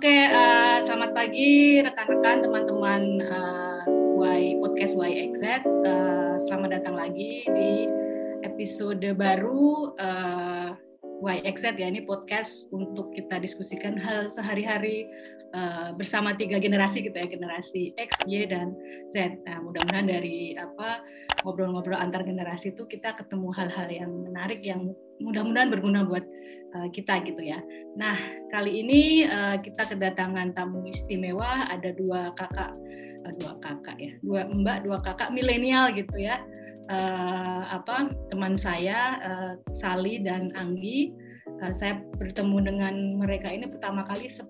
Oke, uh, selamat pagi rekan-rekan, teman-teman uh, Y podcast YXZ. Uh, selamat datang lagi di episode baru uh, YXZ ya. Ini podcast untuk kita diskusikan hal sehari-hari uh, bersama tiga generasi gitu ya, generasi X, Y, dan Z. Nah, mudah-mudahan dari apa ngobrol-ngobrol antar generasi itu kita ketemu hal-hal yang menarik yang mudah-mudahan berguna buat uh, kita gitu ya. Nah, kali ini uh, kita kedatangan tamu istimewa ada dua kakak uh, dua kakak ya, dua mbak, dua kakak milenial gitu ya. Uh, apa teman saya uh, Sali dan Anggi. Uh, saya bertemu dengan mereka ini pertama kali 10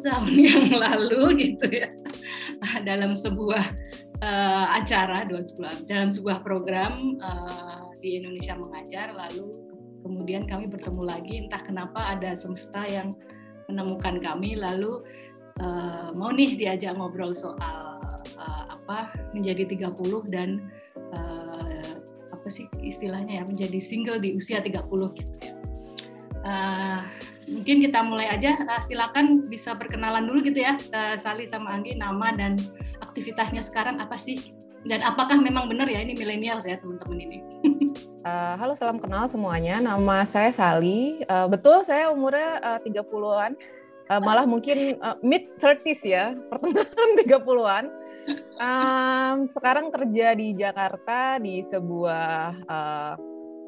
tahun yang lalu gitu ya dalam sebuah uh, acara dalam sebuah program uh, di Indonesia mengajar lalu kemudian kami bertemu lagi entah kenapa ada semesta yang menemukan kami lalu uh, mau nih diajak ngobrol soal uh, apa menjadi 30 dan uh, apa sih istilahnya ya menjadi single di usia 30 gitu ya. Uh, mungkin kita mulai aja uh, silakan bisa perkenalan dulu gitu ya uh, Sali sama Anggi nama dan aktivitasnya sekarang apa sih dan apakah memang benar ya ini milenial ya teman-teman ini? Uh, halo salam kenal semuanya. Nama saya Sali uh, betul saya umurnya uh, 30-an uh, malah mungkin uh, mid 30s ya pertengahan 30-an um, sekarang kerja di Jakarta di sebuah uh,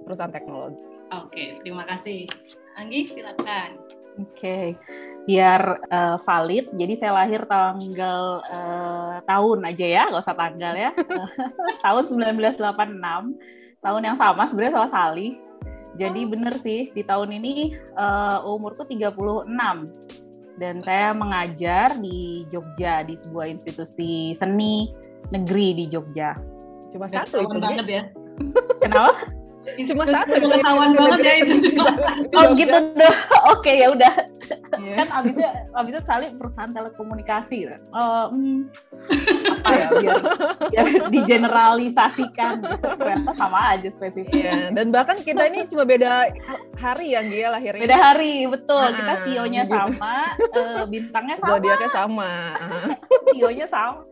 perusahaan teknologi. Oke terima kasih. Anggi silakan. Oke. okay biar uh, valid. Jadi saya lahir tanggal uh, tahun aja ya, nggak usah tanggal ya. tahun 1986, tahun yang sama sebenarnya sama Sali. Jadi oh. bener sih di tahun ini uh, umurku 36 dan saya mengajar di Jogja di sebuah institusi seni negeri di Jogja. Cuma satu itu banget ya. Kenapa? Cuma satu ketahuan banget ya itu cuma satu. Oh gitu dong. Oke ya udah yeah. kan abisnya abisnya Sali perusahaan telekomunikasi kan uh, hmm, apa ya biar, biar digeneralisasikan gitu. ternyata sama aja spesifik yeah. dan bahkan kita ini cuma beda hari ya Gia lahirnya beda hari betul nah, kita CEO-nya gitu. sama uh, bintangnya sama zodiaknya sama CEO-nya sama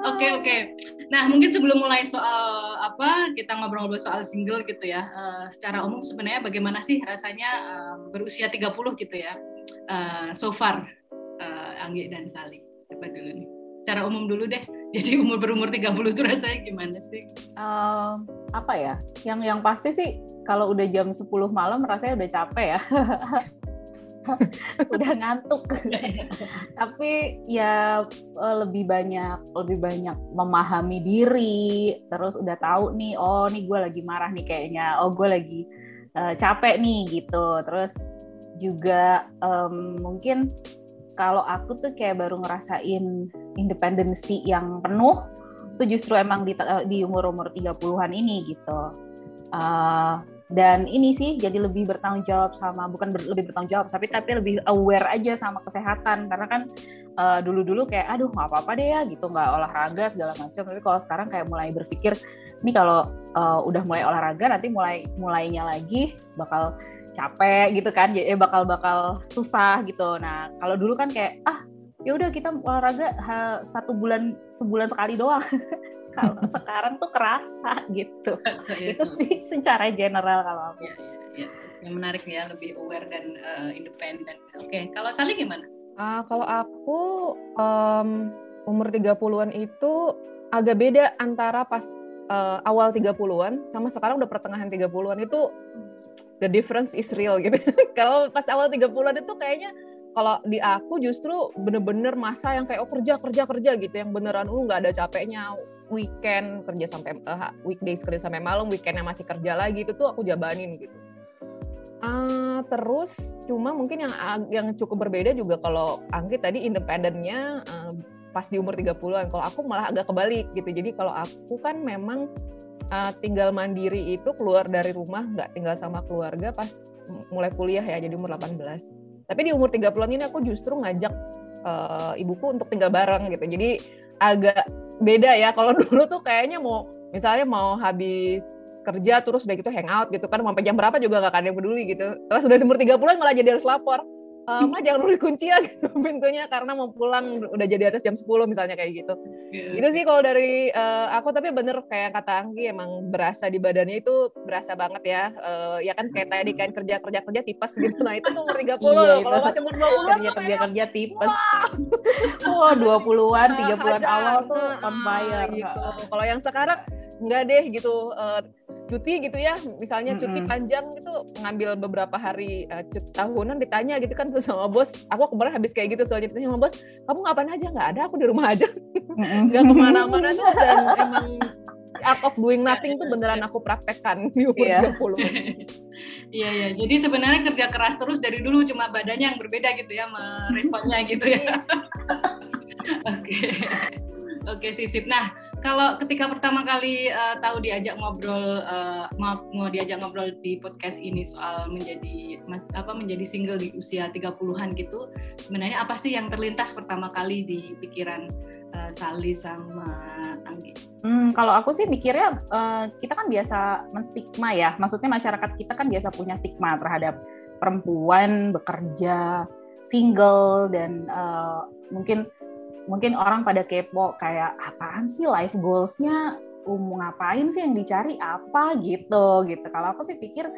Oke oke. Nah mungkin sebelum mulai soal apa kita ngobrol-ngobrol soal single gitu ya. Uh, secara umum sebenarnya bagaimana sih rasanya uh, berusia 30 gitu ya. Uh, so far uh, Anggi dan Sali. Siapa dulu nih? Secara umum dulu deh. Jadi umur berumur 30 itu rasanya gimana sih? Uh, apa ya? Yang yang pasti sih kalau udah jam 10 malam rasanya udah capek ya. udah ngantuk. Tapi ya eh, lebih banyak lebih banyak memahami diri. Terus udah tahu nih oh nih gue lagi marah nih kayaknya. Oh gue lagi uh, capek nih gitu. Terus juga um, mungkin kalau aku tuh kayak baru ngerasain independensi yang penuh itu justru emang di, eh, di umur-umur 30-an ini gitu. Uh, dan ini sih jadi lebih bertanggung jawab sama bukan ber, lebih bertanggung jawab tapi tapi lebih aware aja sama kesehatan. Karena kan uh, dulu-dulu kayak aduh nggak apa-apa deh ya gitu nggak olahraga segala macam tapi kalau sekarang kayak mulai berpikir ini kalau uh, udah mulai olahraga nanti mulai mulainya lagi bakal capek gitu kan. Jadi bakal bakal susah gitu. Nah kalau dulu kan kayak ah ya udah kita olahraga satu bulan sebulan sekali doang kalau sekarang tuh kerasa gitu ya, itu sih secara general kalau aku ya, ya, ya. yang menarik ya lebih aware dan uh, independen oke okay. kalau Sali gimana uh, kalau aku um, umur 30-an itu agak beda antara pas uh, awal 30-an sama sekarang udah pertengahan 30-an itu the difference is real gitu. kalau pas awal 30-an itu kayaknya kalau di aku justru bener-bener masa yang kayak oh kerja kerja kerja gitu. Yang beneran lu nggak ada capeknya. Weekend kerja sampai uh, weekdays kerja sampai malam weekendnya masih kerja lagi. Itu tuh aku jabanin gitu. Uh, terus cuma mungkin yang yang cukup berbeda juga kalau Anggi tadi independennya uh, pas di umur 30-an kalau aku malah agak kebalik gitu. Jadi kalau aku kan memang uh, tinggal mandiri itu keluar dari rumah nggak tinggal sama keluarga pas mulai kuliah ya. Jadi umur 18 tapi di umur 30-an ini aku justru ngajak uh, ibuku untuk tinggal bareng gitu. Jadi agak beda ya. Kalau dulu tuh kayaknya mau misalnya mau habis kerja terus udah gitu hangout gitu kan sampai jam berapa juga gak ada peduli gitu. Terus udah umur 30 bulan malah jadi harus lapor uh, Ma jangan dulu kunci ya gitu pintunya karena mau pulang udah jadi atas jam 10 misalnya kayak gitu. Yeah. Itu sih kalau dari uh, aku tapi bener kayak kata Anggi emang berasa di badannya itu berasa banget ya. Uh, ya kan kayak tadi kan kerja kerja kerja tipes gitu. Nah itu tuh umur 30 iya, kalau masih umur 20 kerja kerja kerja tipes. Wah, 20-an, 30-an awal tuh on fire. Gitu. Kalau yang sekarang enggak deh gitu uh, cuti gitu ya misalnya cuti mm -hmm. panjang gitu ngambil beberapa hari uh, cuti tahunan ditanya gitu kan tuh sama bos aku kemarin habis kayak gitu soalnya ditanya sama bos kamu ngapain aja nggak ada aku di rumah aja nggak ke mana-mana tuh dan emang art of doing nothing tuh beneran aku praktekkan di umur yeah. 20 Iya iya. Jadi sebenarnya kerja keras terus dari dulu cuma badannya yang berbeda gitu ya meresponnya gitu ya. Iya. Oke. Oke sip sip. Nah kalau ketika pertama kali uh, tahu diajak ngobrol uh, mau mau diajak ngobrol di podcast ini soal menjadi mas, apa menjadi single di usia 30-an gitu, sebenarnya apa sih yang terlintas pertama kali di pikiran uh, Sali sama Anggi? Hmm, kalau aku sih mikirnya uh, kita kan biasa menstigma ya. Maksudnya masyarakat kita kan biasa punya stigma terhadap perempuan bekerja single dan uh, mungkin mungkin orang pada kepo kayak apaan sih life goalsnya? Um, ngapain sih yang dicari? Apa gitu? Gitu. Kalau aku sih pikir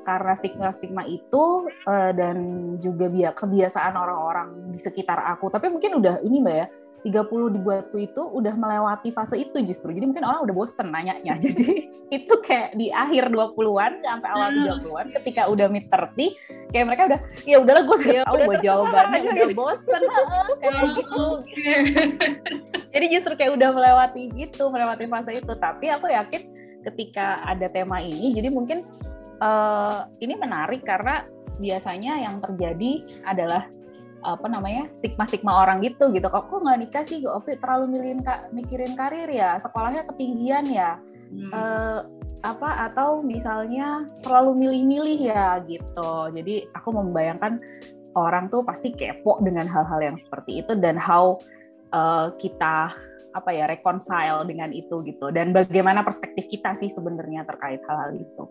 karena stigma-stigma itu uh, dan juga kebiasaan orang-orang di sekitar aku tapi mungkin udah ini mbak ya 30 dibuatku itu udah melewati fase itu justru. Jadi mungkin orang udah bosen nanyanya. Jadi itu kayak di akhir 20-an sampai awal 30-an hmm. ketika udah mid 30 kayak mereka udah ya udahlah gue udah ya, tahu gue jawabannya aja udah gitu. bosen kayak gitu. Jadi justru kayak udah melewati gitu, melewati fase itu. Tapi aku yakin ketika ada tema ini jadi mungkin uh, ini menarik karena biasanya yang terjadi adalah apa namanya stigma-stigma orang gitu gitu. Kok kok nggak nikah sih? Opi terlalu milihin ka, mikirin karir ya? Sekolahnya ketinggian ya? Hmm. uh, apa atau misalnya terlalu milih-milih ya? Gitu. Jadi aku membayangkan orang tuh pasti kepo dengan hal-hal yang seperti itu dan how uh, kita apa ya reconcile dengan itu gitu. Dan bagaimana perspektif kita sih sebenarnya terkait hal-hal itu.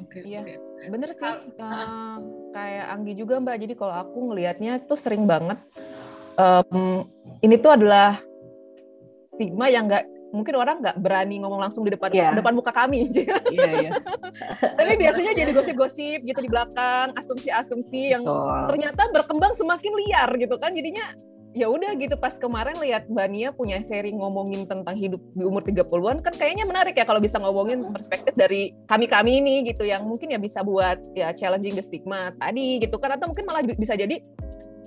Oke. Okay, iya, okay. bener sih. Uh, kayak Anggi juga Mbak. Jadi kalau aku ngelihatnya tuh sering banget. Um, ini tuh adalah stigma yang nggak mungkin orang nggak berani ngomong langsung di depan yeah. depan muka kami. Iya, yeah, yeah. Tapi biasanya jadi gosip-gosip gitu di belakang, asumsi-asumsi yang Betul. ternyata berkembang semakin liar gitu kan. Jadinya ya udah gitu pas kemarin lihat Bania punya seri ngomongin tentang hidup di umur 30-an kan kayaknya menarik ya kalau bisa ngomongin perspektif dari kami-kami ini gitu yang mungkin ya bisa buat ya challenging the stigma tadi gitu kan atau mungkin malah bisa jadi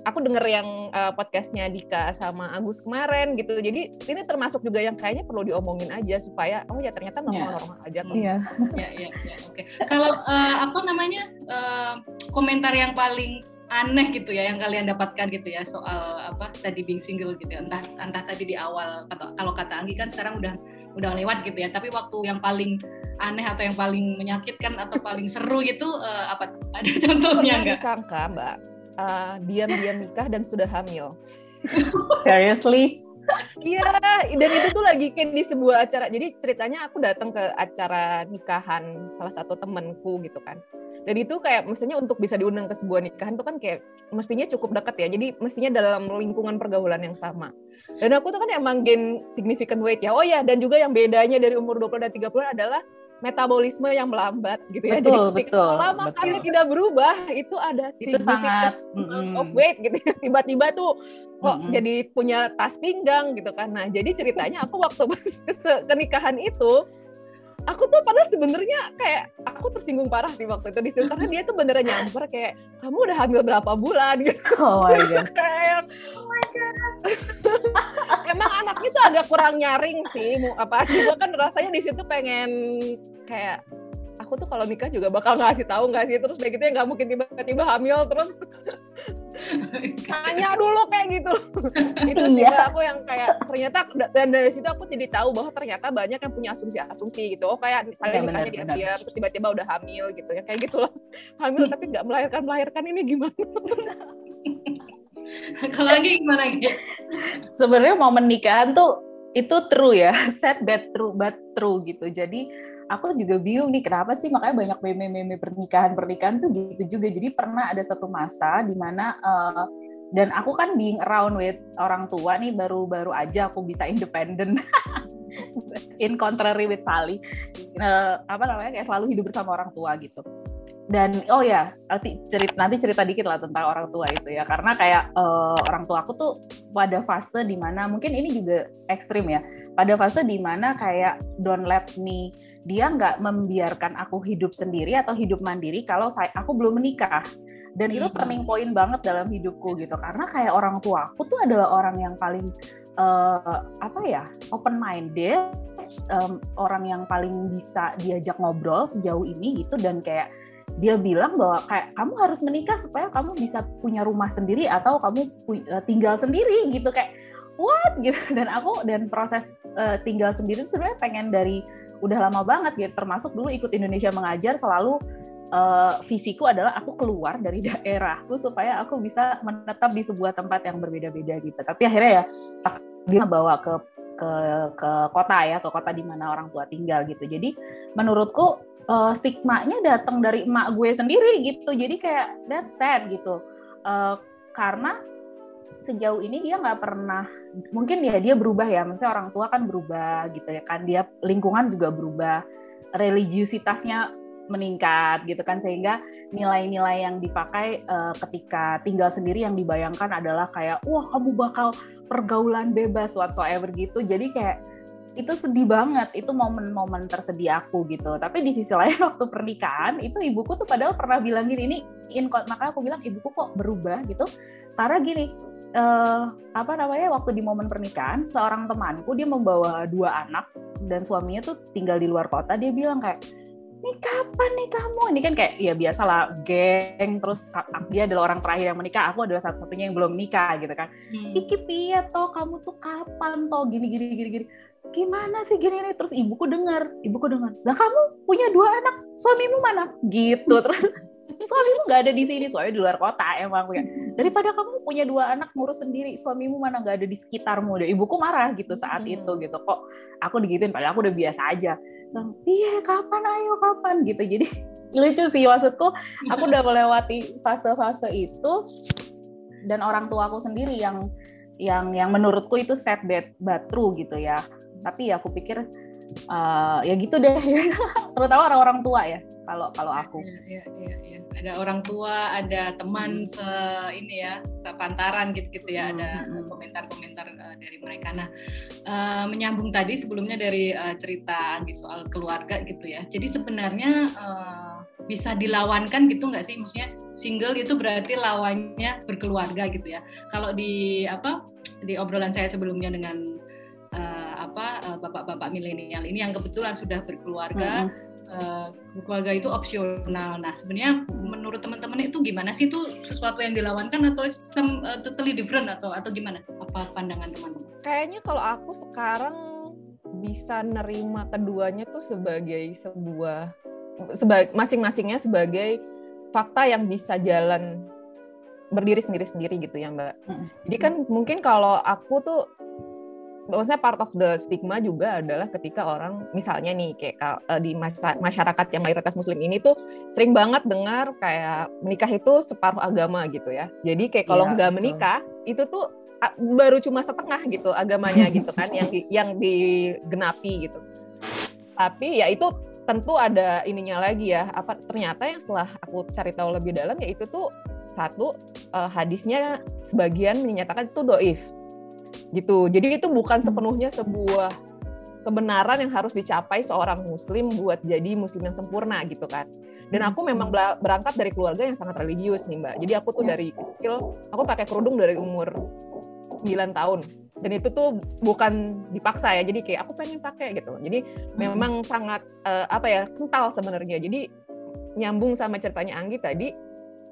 aku denger yang uh, podcastnya Dika sama Agus kemarin gitu jadi ini termasuk juga yang kayaknya perlu diomongin aja supaya oh ya ternyata normal-normal yeah. aja kok. Iya. Iya iya oke. Kalau uh, apa namanya uh, komentar yang paling aneh gitu ya yang kalian dapatkan gitu ya soal apa tadi being single gitu ya entah entah tadi di awal atau kalau kata Anggi kan sekarang udah udah lewat gitu ya tapi waktu yang paling aneh atau yang paling menyakitkan atau paling seru gitu uh, apa ada contohnya nggak? Disangka mbak uh, diam-diam nikah dan sudah hamil. Seriously? Iya, dan itu tuh lagi kayak di sebuah acara. Jadi ceritanya aku datang ke acara nikahan salah satu temenku gitu kan. Dan itu kayak mestinya untuk bisa diundang ke sebuah nikahan itu kan kayak mestinya cukup dekat ya. Jadi mestinya dalam lingkungan pergaulan yang sama. Dan aku tuh kan emang gain significant weight ya. Oh ya dan juga yang bedanya dari umur 20 dan 30 adalah metabolisme yang melambat gitu ya. Betul, Jadi betul, lama betul. tidak berubah itu ada itu sangat of weight gitu. Tiba-tiba tuh kok mm -hmm. jadi punya tas pinggang gitu kan. Nah, jadi ceritanya aku waktu pas ke, ke nikahan itu aku tuh padahal sebenarnya kayak aku tersinggung parah sih waktu itu di situ karena dia tuh beneran nyamper kayak kamu udah hamil berapa bulan gitu. Oh my god. kayak oh my god. Emang anaknya tuh agak kurang nyaring sih, mau apa juga kan rasanya di situ pengen kayak aku tuh kalau nikah juga bakal ngasih tahu nggak sih terus kayak gitu ya nggak mungkin tiba-tiba hamil terus tanya dulu kayak gitu. Itu sih iya. aku yang kayak ternyata dan dari situ aku jadi tahu bahwa ternyata banyak yang punya asumsi-asumsi gitu. Oh kayak misalnya ya, nikahnya di Asia terus tiba-tiba udah hamil gitu ya. Kayak gitulah. Hamil tapi nggak melahirkan melahirkan ini gimana? Kalau lagi gimana gitu sebenarnya momen nikahan tuh itu true ya. Set bad true but true gitu. Jadi aku juga bingung nih kenapa sih? Makanya banyak meme-meme pernikahan pernikahan tuh gitu juga. Jadi pernah ada satu masa di mana uh, dan aku kan being around with orang tua nih baru-baru aja aku bisa independen in contrary with Sally. Uh, apa namanya? Kayak selalu hidup bersama orang tua gitu. Dan oh ya nanti cerita nanti cerita dikit lah tentang orang tua itu ya. Karena kayak uh, orang tua aku tuh pada fase di mana mungkin ini juga ekstrim ya pada fase di mana kayak don't let me dia nggak membiarkan aku hidup sendiri atau hidup mandiri kalau saya aku belum menikah. Dan itu turning point banget dalam hidupku gitu. Karena kayak orang tua aku tuh adalah orang yang paling uh, apa ya open minded um, orang yang paling bisa diajak ngobrol sejauh ini gitu. Dan kayak dia bilang bahwa kayak kamu harus menikah supaya kamu bisa punya rumah sendiri atau kamu uh, tinggal sendiri gitu. Kayak what gitu. Dan aku dan proses uh, tinggal sendiri sebenarnya pengen dari udah lama banget gitu. Termasuk dulu ikut Indonesia mengajar selalu uh, visiku adalah aku keluar dari daerahku supaya aku bisa menetap di sebuah tempat yang berbeda-beda gitu. Tapi akhirnya ya dia bawa ke ke ke kota ya ke kota di mana orang tua tinggal gitu. Jadi menurutku uh, stigmanya datang dari emak gue sendiri gitu. Jadi kayak that's sad gitu. Uh, karena sejauh ini dia nggak pernah mungkin ya dia berubah ya maksudnya orang tua kan berubah gitu ya kan dia lingkungan juga berubah religiusitasnya meningkat gitu kan sehingga nilai-nilai yang dipakai uh, ketika tinggal sendiri yang dibayangkan adalah kayak wah kamu bakal pergaulan bebas whatsoever gitu. Jadi kayak itu sedih banget itu momen-momen tersedia aku gitu. Tapi di sisi lain waktu pernikahan itu ibuku tuh padahal pernah bilang gini ini in maka aku bilang ibuku kok berubah gitu. Karena gini uh, apa namanya waktu di momen pernikahan seorang temanku dia membawa dua anak dan suaminya tuh tinggal di luar kota dia bilang kayak ini kapan nih kamu? Ini kan kayak ya biasalah geng terus dia adalah orang terakhir yang menikah aku adalah satu-satunya yang belum menikah gitu kan. Hmm. iki piye toh kamu tuh kapan toh gini gini gini gini. Gimana sih gini nih terus ibuku dengar ibuku dengar lah kamu punya dua anak suamimu mana? Gitu terus suamimu nggak ada di sini suami di luar kota emang ya. Daripada kamu punya dua anak ngurus sendiri suamimu mana nggak ada di sekitarmu. Deh ibuku marah gitu saat hmm. itu gitu. Kok aku digituin padahal aku udah biasa aja. Iya kapan ayo kapan? Gitu. Jadi lucu sih maksudku aku udah melewati fase-fase itu. Dan orang tua aku sendiri yang yang yang menurutku itu set true gitu ya. Tapi ya aku pikir uh, ya gitu deh terutama orang-orang tua ya kalau kalau aku ya, ya, ya, ya. ada orang tua ada teman hmm. se ini ya sepantaran gitu gitu ya hmm. ada hmm, hmm. komentar-komentar uh, dari mereka nah uh, menyambung tadi sebelumnya dari uh, cerita Anggi soal keluarga gitu ya jadi sebenarnya uh, bisa dilawankan gitu nggak sih maksudnya single itu berarti lawannya berkeluarga gitu ya kalau di apa di obrolan saya sebelumnya dengan uh, apa uh, bapak-bapak milenial ini yang kebetulan sudah berkeluarga mm-hmm. uh, berkeluarga itu opsional. Nah sebenarnya menurut teman-teman itu gimana sih itu sesuatu yang dilawankan atau some, uh, totally different atau atau gimana? Apa pandangan teman-teman? Kayaknya kalau aku sekarang bisa nerima keduanya tuh sebagai sebuah sebagai masing-masingnya sebagai fakta yang bisa jalan berdiri sendiri-sendiri gitu ya Mbak. Mm -hmm. Jadi kan mungkin kalau aku tuh maksudnya part of the stigma juga adalah ketika orang misalnya nih kayak uh, di masyarakat yang mayoritas muslim ini tuh sering banget dengar kayak menikah itu separuh agama gitu ya. Jadi kayak kalau iya, nggak menikah itu tuh baru cuma setengah gitu agamanya gitu kan yang di, yang digenapi gitu. Tapi ya itu tentu ada ininya lagi ya. Apa ternyata yang setelah aku cari tahu lebih dalam ya itu tuh satu uh, hadisnya sebagian menyatakan itu doif gitu. Jadi itu bukan hmm. sepenuhnya sebuah kebenaran yang harus dicapai seorang muslim buat jadi muslim yang sempurna gitu kan. Dan aku hmm. memang berangkat dari keluarga yang sangat religius nih Mbak. Jadi aku tuh ya. dari kecil aku pakai kerudung dari umur 9 tahun. Dan itu tuh bukan dipaksa ya. Jadi kayak aku pengen pakai gitu. Jadi hmm. memang sangat uh, apa ya kental sebenarnya. Jadi nyambung sama ceritanya Anggi tadi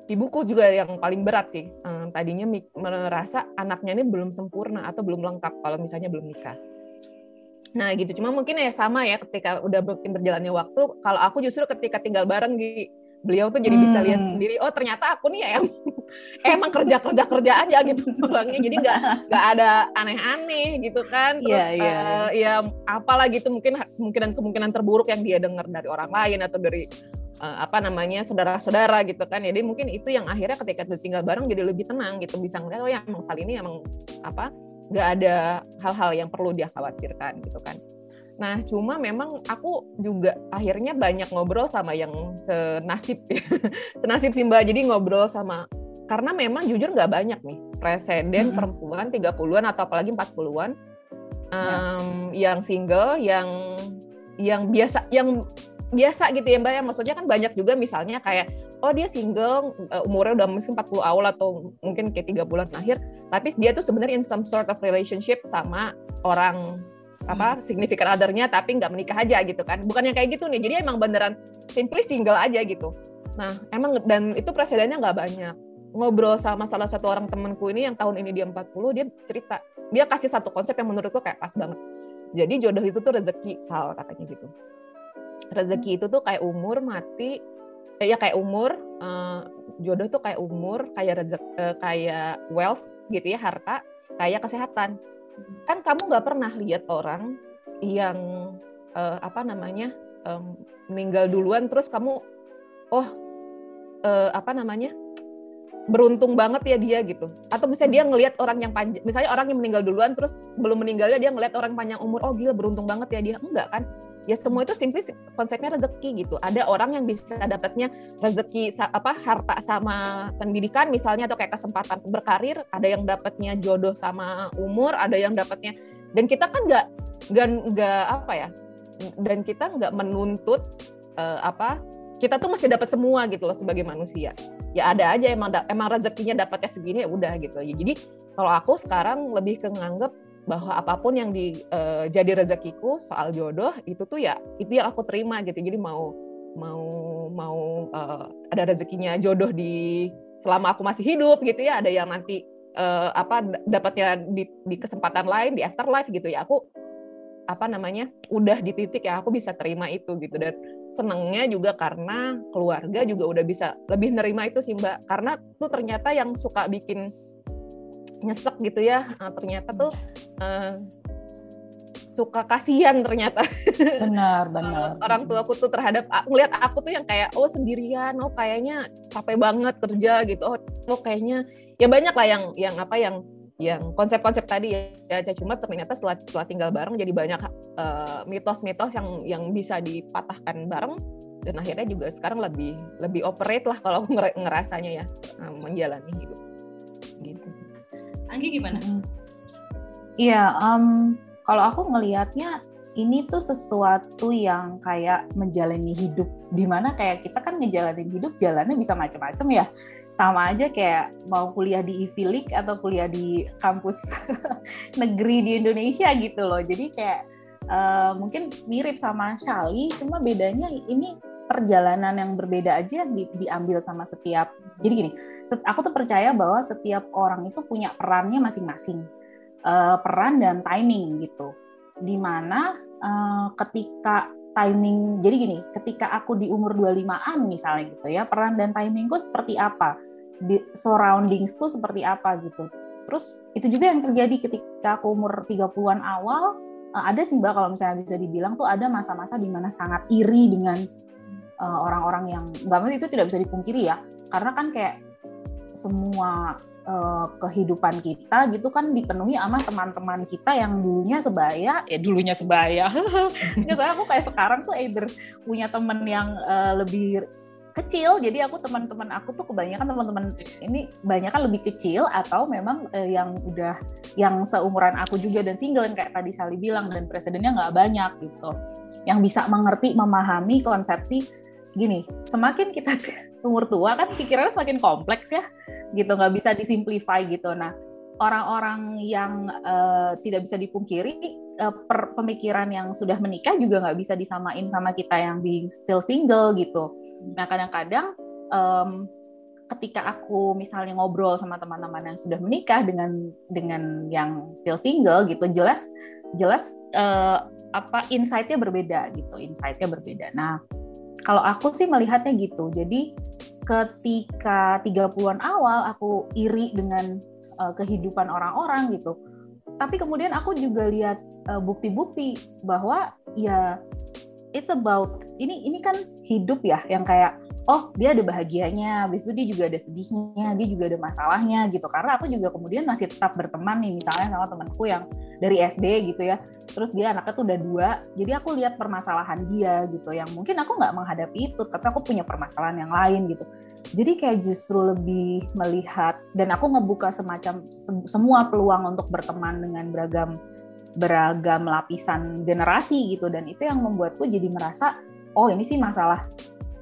ibuku juga yang paling berat sih. Um, tadinya merasa anaknya ini belum sempurna atau belum lengkap kalau misalnya belum nikah. Nah gitu, cuma mungkin ya sama ya ketika udah berjalannya waktu, kalau aku justru ketika tinggal bareng di beliau tuh jadi bisa lihat hmm. sendiri oh ternyata aku nih ya em emang kerja kerja kerja aja gitu orangnya jadi nggak nggak ada aneh-aneh gitu kan terus yeah, yeah, uh, ya apalah gitu mungkin kemungkinan kemungkinan terburuk yang dia dengar dari orang lain atau dari uh, apa namanya saudara-saudara gitu kan jadi mungkin itu yang akhirnya ketika tinggal bareng jadi lebih tenang gitu bisa ngeliat oh ya emang sal ini emang apa nggak ada hal-hal yang perlu dia khawatirkan gitu kan Nah, cuma memang aku juga akhirnya banyak ngobrol sama yang senasib ya. senasib Simba. Jadi ngobrol sama karena memang jujur nggak banyak nih presiden hmm. perempuan 30-an atau apalagi 40-an um, ya. yang single, yang yang biasa yang biasa gitu ya Mbak ya. Maksudnya kan banyak juga misalnya kayak oh dia single uh, umurnya udah mungkin 40 awal atau mungkin kayak tiga bulan akhir tapi dia tuh sebenarnya in some sort of relationship sama orang apa significant other-nya tapi nggak menikah aja gitu kan. Bukan yang kayak gitu nih jadi emang beneran simply single aja gitu. Nah emang dan itu presidennya nggak banyak. Ngobrol sama salah satu orang temanku ini yang tahun ini dia 40 dia cerita. Dia kasih satu konsep yang menurutku kayak pas banget. Jadi jodoh itu tuh rezeki sal katanya gitu rezeki itu tuh kayak umur mati eh, ya kayak umur uh, jodoh tuh kayak umur kayak rezeki uh, kayak wealth gitu ya harta kayak kesehatan. Kan kamu nggak pernah lihat orang yang uh, apa namanya um, meninggal duluan terus kamu oh uh, apa namanya beruntung banget ya dia gitu. Atau misalnya dia ngelihat orang yang panjang misalnya orang yang meninggal duluan terus sebelum meninggalnya dia ngelihat orang panjang umur oh gila beruntung banget ya dia. Enggak kan? Ya semua itu simply konsepnya rezeki gitu. Ada orang yang bisa dapatnya rezeki apa harta sama pendidikan misalnya atau kayak kesempatan berkarir ada yang dapatnya jodoh sama umur ada yang dapatnya dan kita kan nggak nggak apa ya dan kita nggak menuntut uh, apa kita tuh mesti dapat semua gitu loh sebagai manusia. Ya ada aja emang emang rezekinya dapatnya segini ya udah gitu. Ya jadi kalau aku sekarang lebih ke nganggep bahwa apa pun yang di, uh, jadi rezekiku soal jodoh itu tuh ya itu yang aku terima gitu. Jadi mau mau mau uh, ada rezekinya jodoh di selama aku masih hidup gitu ya ada yang nanti uh, apa dapatnya di, di kesempatan lain di afterlife gitu ya aku apa namanya udah di titik ya aku bisa terima itu gitu. Dan senengnya juga karena keluarga juga udah bisa lebih nerima itu sih mbak. Karena tuh ternyata yang suka bikin nyesek gitu ya uh, ternyata tuh uh, suka kasihan ternyata. Benar benar. orang tua aku tuh terhadap ngelihat aku tuh yang kayak oh sendirian oh kayaknya capek banget kerja gitu. Oh, oh kayaknya ya banyak lah yang yang apa yang yang konsep-konsep tadi ya, ya cuma ternyata setelah, setelah tinggal bareng jadi banyak mitos-mitos uh, yang yang bisa dipatahkan bareng. Dan akhirnya juga sekarang lebih lebih operate lah kalau aku ngerasanya ya menjalani hidup. Gitu. Anggi gimana? Iya, um, kalau aku ngelihatnya ini tuh sesuatu yang kayak menjalani hidup. Di mana kayak kita kan ngejalanin hidup jalannya bisa macam-macam ya sama aja kayak mau kuliah di Ivy League atau kuliah di kampus negeri di Indonesia gitu loh. Jadi kayak uh, mungkin mirip sama Shali cuma bedanya ini perjalanan yang berbeda aja di, diambil sama setiap jadi gini aku tuh percaya bahwa setiap orang itu punya perannya masing-masing uh, peran dan timing gitu. Di mana uh, ketika timing jadi gini ketika aku di umur 25-an misalnya gitu ya peran dan timingku seperti apa? Di surroundings tuh seperti apa gitu? Terus itu juga yang terjadi ketika aku umur 30-an awal uh, ada sih mbak kalau misalnya bisa dibilang tuh ada masa-masa di mana sangat iri dengan orang-orang uh, yang nggak itu tidak bisa dipungkiri ya karena kan kayak semua uh, kehidupan kita gitu kan dipenuhi sama teman-teman kita yang dulunya sebaya ya dulunya sebaya. Nggak aku kayak sekarang tuh either punya temen yang uh, lebih kecil jadi aku teman-teman aku tuh kebanyakan teman-teman ini banyak kan lebih kecil atau memang uh, yang udah yang seumuran aku juga dan single kayak tadi Sally bilang dan presidennya nggak banyak gitu. Yang bisa mengerti memahami konsepsi gini semakin kita umur tua kan pikirannya semakin kompleks ya gitu. Nggak bisa disimplify gitu. Nah orang-orang yang uh, tidak bisa dipungkiri uh, per pemikiran yang sudah menikah juga nggak bisa disamain sama kita yang being still single gitu. Nah kadang-kadang um, ketika aku misalnya ngobrol sama teman-teman yang sudah menikah dengan dengan yang still single gitu jelas jelas uh, apa insight-nya berbeda gitu. Insight-nya berbeda. Nah kalau aku sih melihatnya gitu. Jadi ketika 30-an awal aku iri dengan uh, kehidupan orang-orang gitu. Tapi kemudian aku juga lihat uh, bukti-bukti bahwa ya it's about ini ini kan hidup ya yang kayak oh dia ada bahagianya, habis itu dia juga ada sedihnya, dia juga ada masalahnya gitu. Karena aku juga kemudian masih tetap berteman nih misalnya sama temanku yang dari SD gitu ya. Terus dia anaknya tuh udah dua, jadi aku lihat permasalahan dia gitu. Yang mungkin aku nggak menghadapi itu, tapi aku punya permasalahan yang lain gitu. Jadi kayak justru lebih melihat dan aku ngebuka semacam semua peluang untuk berteman dengan beragam beragam lapisan generasi gitu dan itu yang membuatku jadi merasa oh ini sih masalah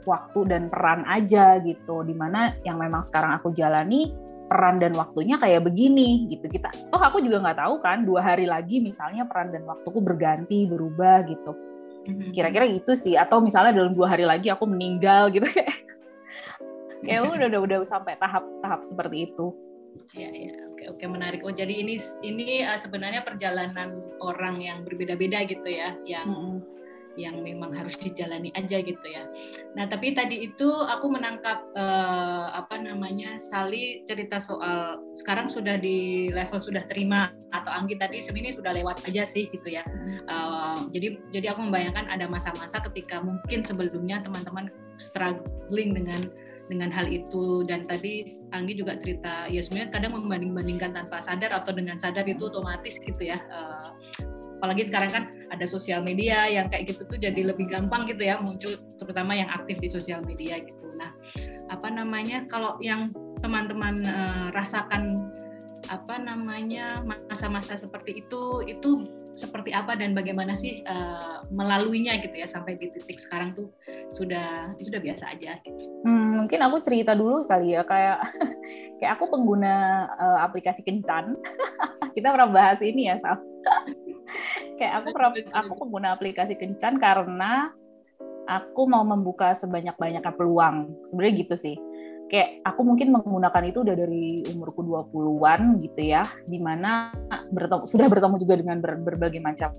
waktu dan peran aja gitu. Di mana yang memang sekarang aku jalani peran dan waktunya kayak begini gitu. Kita oh aku juga nggak tahu kan dua hari lagi misalnya peran dan waktuku berganti berubah gitu. Mm-hmm. kira-kira gitu sih. Atau misalnya dalam dua hari lagi aku meninggal gitu. Kayak ya udah udah udah sampai tahap tahap seperti itu. Ya ya. Oke oke. Menarik. Oh jadi ini ini uh, sebenarnya perjalanan orang yang berbeda-beda gitu ya yang mm-hmm yang memang harus dijalani aja gitu ya. Nah tapi tadi itu aku menangkap uh, apa namanya Sali cerita soal sekarang sudah di level sudah terima atau Anggi tadi sebenarnya sudah lewat aja sih gitu ya. Uh, jadi jadi aku membayangkan ada masa-masa ketika mungkin sebelumnya teman-teman struggling dengan dengan hal itu dan tadi Anggi juga cerita ya sebenarnya kadang membanding-bandingkan tanpa sadar atau dengan sadar itu otomatis gitu ya uh, apalagi sekarang kan ada sosial media yang kayak gitu tuh jadi lebih gampang gitu ya muncul terutama yang aktif di sosial media gitu. Nah, apa namanya kalau yang teman-teman uh, rasakan apa namanya masa-masa seperti itu itu seperti apa dan bagaimana sih uh, melaluinya gitu ya sampai di titik sekarang tuh sudah sudah biasa aja gitu. Hmm, mungkin aku cerita dulu kali ya kayak kayak aku pengguna uh, aplikasi kencan. Kita pernah bahas ini ya Sal kayak aku aku pengguna aplikasi kencan karena aku mau membuka sebanyak-banyaknya peluang. Sebenarnya gitu sih. Kayak aku mungkin menggunakan itu udah dari umurku 20-an gitu ya, di mana bertemu, sudah bertemu juga dengan ber, berbagai macam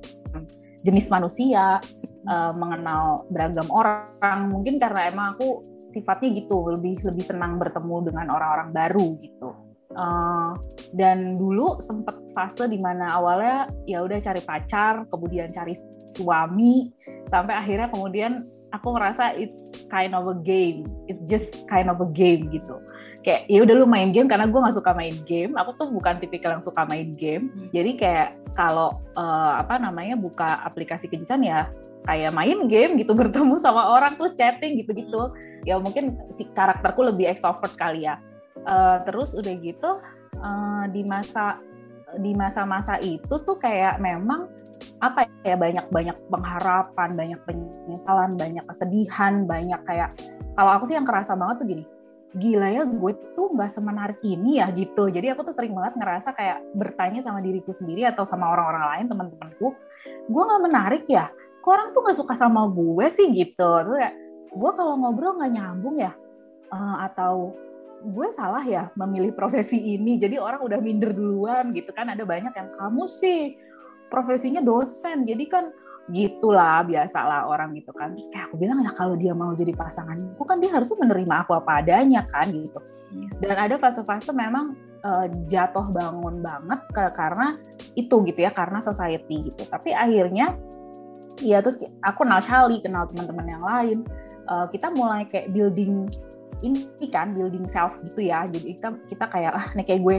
jenis manusia, uh, mengenal beragam orang. Mungkin karena emang aku sifatnya gitu, lebih lebih senang bertemu dengan orang-orang baru gitu. Uh, dan dulu sempat fase di mana awalnya ya udah cari pacar, kemudian cari suami, sampai akhirnya kemudian aku merasa it's kind of a game, it's just kind of a game gitu. Kayak ya udah lu main game karena gue nggak suka main game. Aku tuh bukan tipikal yang suka main game. Hmm. Jadi kayak kalau uh, apa namanya buka aplikasi kencan ya kayak main game gitu bertemu sama orang terus chatting gitu-gitu. Hmm. Ya mungkin si karakterku lebih extrovert kali ya uh, terus udah gitu uh, di masa di masa-masa itu tuh kayak memang apa ya banyak banyak pengharapan banyak penyesalan banyak kesedihan banyak kayak kalau aku sih yang kerasa banget tuh gini gila ya gue tuh nggak semenarik ini ya gitu. Jadi aku tuh sering banget ngerasa kayak bertanya sama diriku sendiri atau sama orang-orang lain teman-temanku gue nggak menarik ya? Kok orang tuh nggak suka sama gue sih? Gitu. Terus kayak gue kalau ngobrol nggak nyambung ya? Uh, atau gue salah ya memilih profesi ini jadi orang udah minder duluan gitu kan. Ada banyak yang kamu sih profesinya dosen jadi kan gitulah biasalah orang gitu kan. Terus kayak aku bilang ya kalau dia mau jadi pasangan aku kan dia harusnya menerima aku apa adanya kan gitu. Iya. dan ada fase-fase memang uh, jatuh bangun banget ke, karena itu gitu ya karena society gitu. Tapi akhirnya ya terus aku kenal Charlie kenal teman-teman yang lain. Uh, kita mulai kayak building ini kan building self gitu ya. Jadi kita kita kayak ah nih kayak gue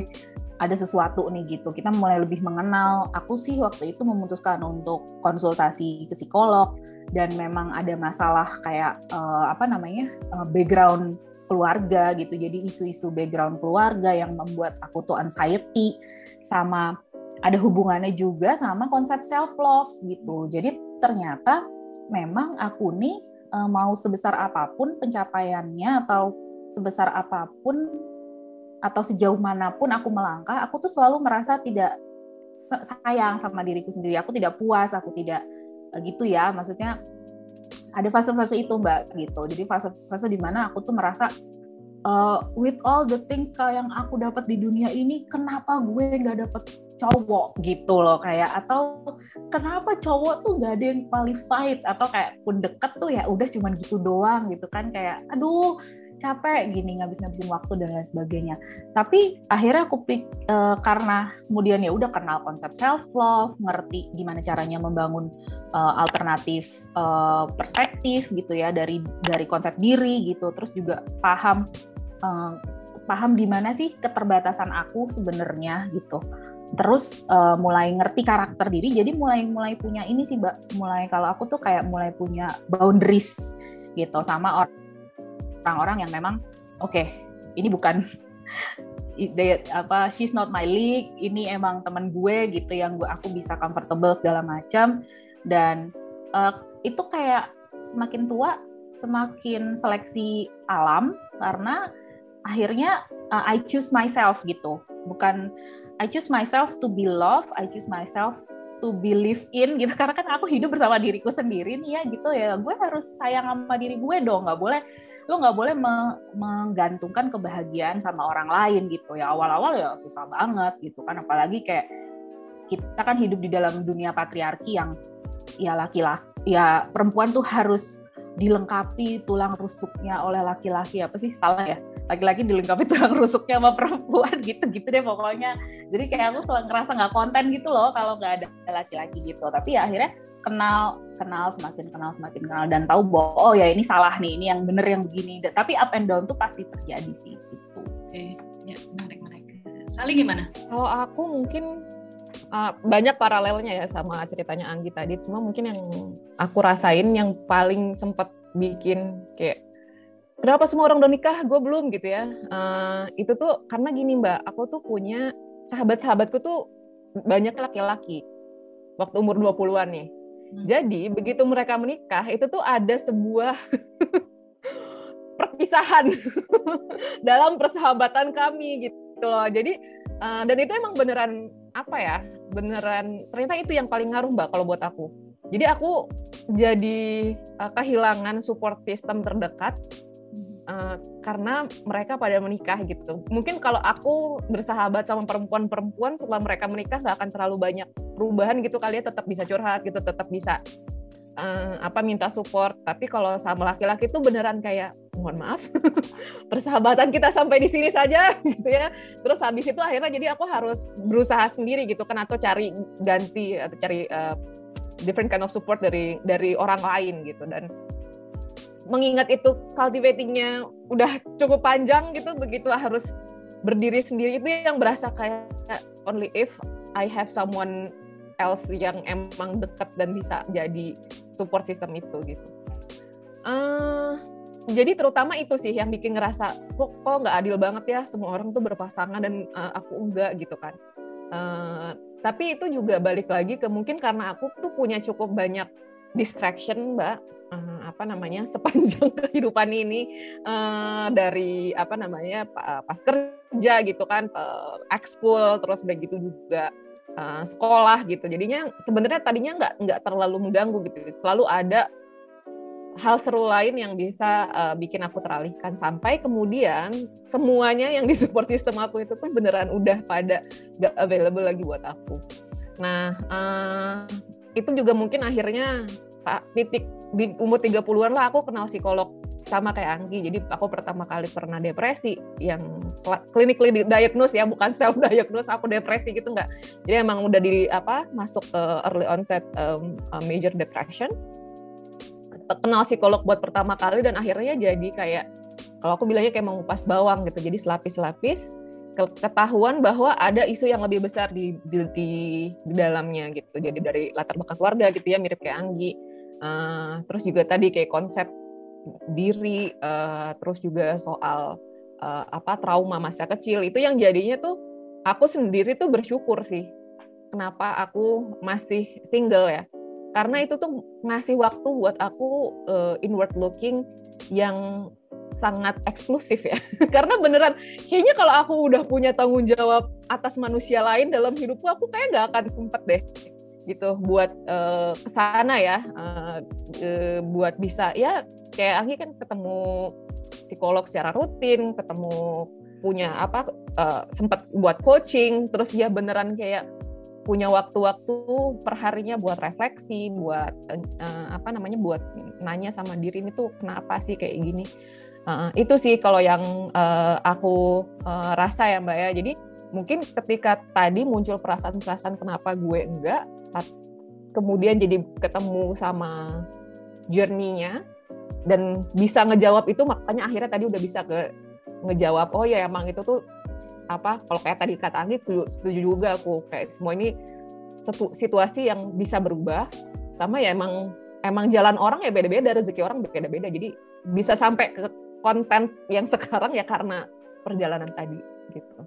ada sesuatu nih gitu. Kita mulai lebih mengenal. Aku sih waktu itu memutuskan untuk konsultasi ke psikolog dan memang ada masalah kayak uh, apa namanya uh, background keluarga gitu. Jadi isu-isu background keluarga yang membuat aku tuh anxiety sama ada hubungannya juga sama konsep self love gitu. Jadi ternyata memang aku nih uh, mau sebesar apa pun pencapaiannya atau sebesar apa pun atau sejauh mana pun aku melangkah, aku tuh selalu merasa tidak sayang sama diriku sendiri. Aku tidak puas, aku tidak uh, gitu ya. Maksudnya ada fase-fase itu mbak gitu. Jadi fase-fase di mana aku tuh merasa uh, with all the things yang aku dapat di dunia ini kenapa gue nggak dapat cowok gitu loh kayak atau kenapa cowok tuh gak ada yang qualified atau kayak pun deket tuh ya udah cuman gitu doang gitu kan kayak aduh capek gini ngabis-ngabisin waktu dan lain sebagainya. Tapi akhirnya aku pik uh, karena kemudian ya udah kenal konsep self love, ngerti gimana caranya membangun uh, alternatif uh, perspektif gitu ya dari dari konsep diri gitu. Terus juga paham uh, paham di mana sih keterbatasan aku sebenarnya gitu. Terus uh, mulai ngerti karakter diri jadi mulai mulai punya ini sih mbak. Mulai kalau aku tuh kayak mulai punya boundaries gitu sama orang-orang yang memang oke okay, ini bukan they, apa she's not my league ini emang teman gue gitu yang gue aku bisa comfortable segala macam. Dan uh, itu kayak semakin tua semakin seleksi alam karena akhirnya uh, I choose myself gitu. Bukan I choose myself to be loved, I choose myself to believe in gitu. Karena kan aku hidup bersama diriku sendiri nih ya gitu ya. Gue harus sayang sama diri gue dong. Nggak boleh lo nggak boleh menggantungkan kebahagiaan sama orang lain gitu ya. Awal-awal ya susah banget gitu kan. Apalagi kayak kita kan hidup di dalam dunia patriarki yang ya laki-laki ya perempuan tuh harus dilengkapi tulang rusuknya oleh laki-laki. Apa sih? Salah ya laki-laki dilengkapi tulang rusuknya sama perempuan gitu gitu deh pokoknya. Jadi kayak aku selalu ngerasa nggak konten gitu loh kalau nggak ada laki-laki gitu. Tapi ya akhirnya kenal kenal semakin kenal semakin kenal. Dan tahu bahwa oh ya ini salah nih ini yang bener yang begini. Tapi up and down tuh pasti terjadi sih gitu. Oke ya menarik menarik. Saling gimana? Kalau aku mungkin uh, banyak paralelnya ya sama ceritanya Anggi tadi. Cuma mungkin yang aku rasain yang paling sempat bikin kayak kenapa semua orang udah nikah? Gue belum gitu ya. Uh, itu tuh karena gini mbak. Aku tuh punya sahabat-sahabatku tuh banyak laki-laki. Waktu umur 20-an nih. Hmm. jadi begitu mereka menikah itu tuh ada sebuah perpisahan dalam persahabatan kami gitu loh. Jadi uh, dan itu emang beneran apa ya beneran ternyata itu yang paling ngaruh mbak kalau buat aku. Jadi aku jadi uh, kehilangan support system terdekat uh, karena mereka pada menikah gitu. Mungkin kalau aku bersahabat sama perempuan-perempuan setelah mereka menikah nggak akan terlalu banyak perubahan gitu kali ya. Tetap bisa curhat gitu tetap bisa uh, apa minta support. Tapi kalau sama laki-laki itu beneran kayak mohon maaf persahabatan kita sampai di sini saja gitu ya. Terus habis itu akhirnya jadi aku harus berusaha sendiri gitu kan atau cari ganti atau cari uh, different kind of support dari dari orang lain gitu. Dan mengingat itu cultivatingnya udah cukup panjang gitu begitu harus berdiri sendiri itu yang berasa kayak only if I have someone else yang emang dekat dan bisa jadi support system itu gitu. Uh, jadi terutama itu sih yang bikin ngerasa kok kok nggak adil banget ya? Semua orang tuh berpasangan dan uh, aku enggak gitu kan. Uh, tapi itu juga balik lagi ke mungkin karena aku tuh punya cukup banyak distraction mbak uh, apa namanya sepanjang kehidupan ini uh, dari apa namanya pas kerja gitu kan uh, ekskul terus udah gitu juga uh, sekolah gitu. Jadinya sebenarnya tadinya nggak nggak terlalu mengganggu gitu. Selalu ada hal seru lain yang bisa uh, bikin aku teralihkan. Sampai kemudian semuanya yang di support system aku itu tuh beneran udah pada gak available lagi buat aku. Nah, uh, itu juga mungkin akhirnya titik di umur 30-an lah aku kenal psikolog sama kayak Anggi. Jadi aku pertama kali pernah depresi yang clinically diagnose ya, bukan self diagnose aku depresi gitu enggak. Jadi emang udah di apa masuk ke early onset um, major depression kenal psikolog buat pertama kali dan akhirnya jadi kayak kalau aku bilangnya kayak mengupas bawang gitu jadi selapis-selapis ketahuan bahwa ada isu yang lebih besar di, di, di, di dalamnya gitu jadi dari latar belakang keluarga gitu ya mirip kayak Anggi uh, terus juga tadi kayak konsep diri uh, terus juga soal uh, apa trauma masa kecil. Itu yang jadinya tuh aku sendiri tuh bersyukur sih kenapa aku masih single ya. Karena itu tuh ngasih waktu buat aku uh, inward looking yang sangat eksklusif ya. Karena beneran kayaknya kalau aku udah punya tanggung jawab atas manusia lain dalam hidupku aku kayak nggak akan sempet deh gitu buat uh, ke sana ya uh, uh, buat bisa ya kayak Anggi kan ketemu psikolog secara rutin, ketemu punya apa uh, sempat buat coaching, terus ya beneran kayak punya waktu-waktu perharinya buat refleksi, buat uh, apa namanya, buat nanya sama diri ini tuh kenapa sih kayak gini. Uh, itu sih kalau yang uh, aku uh, rasa ya Mbak ya. Jadi mungkin ketika tadi muncul perasaan-perasaan kenapa gue enggak, kemudian jadi ketemu sama journey-nya dan bisa ngejawab itu makanya akhirnya tadi udah bisa ke ngejawab oh ya emang itu tuh apa kalau kayak tadi kata Anggit setuju, setuju juga aku kayak semua ini situasi yang bisa berubah sama ya emang emang jalan orang ya beda-beda rezeki orang beda-beda jadi bisa sampai ke konten yang sekarang ya karena perjalanan tadi gitu.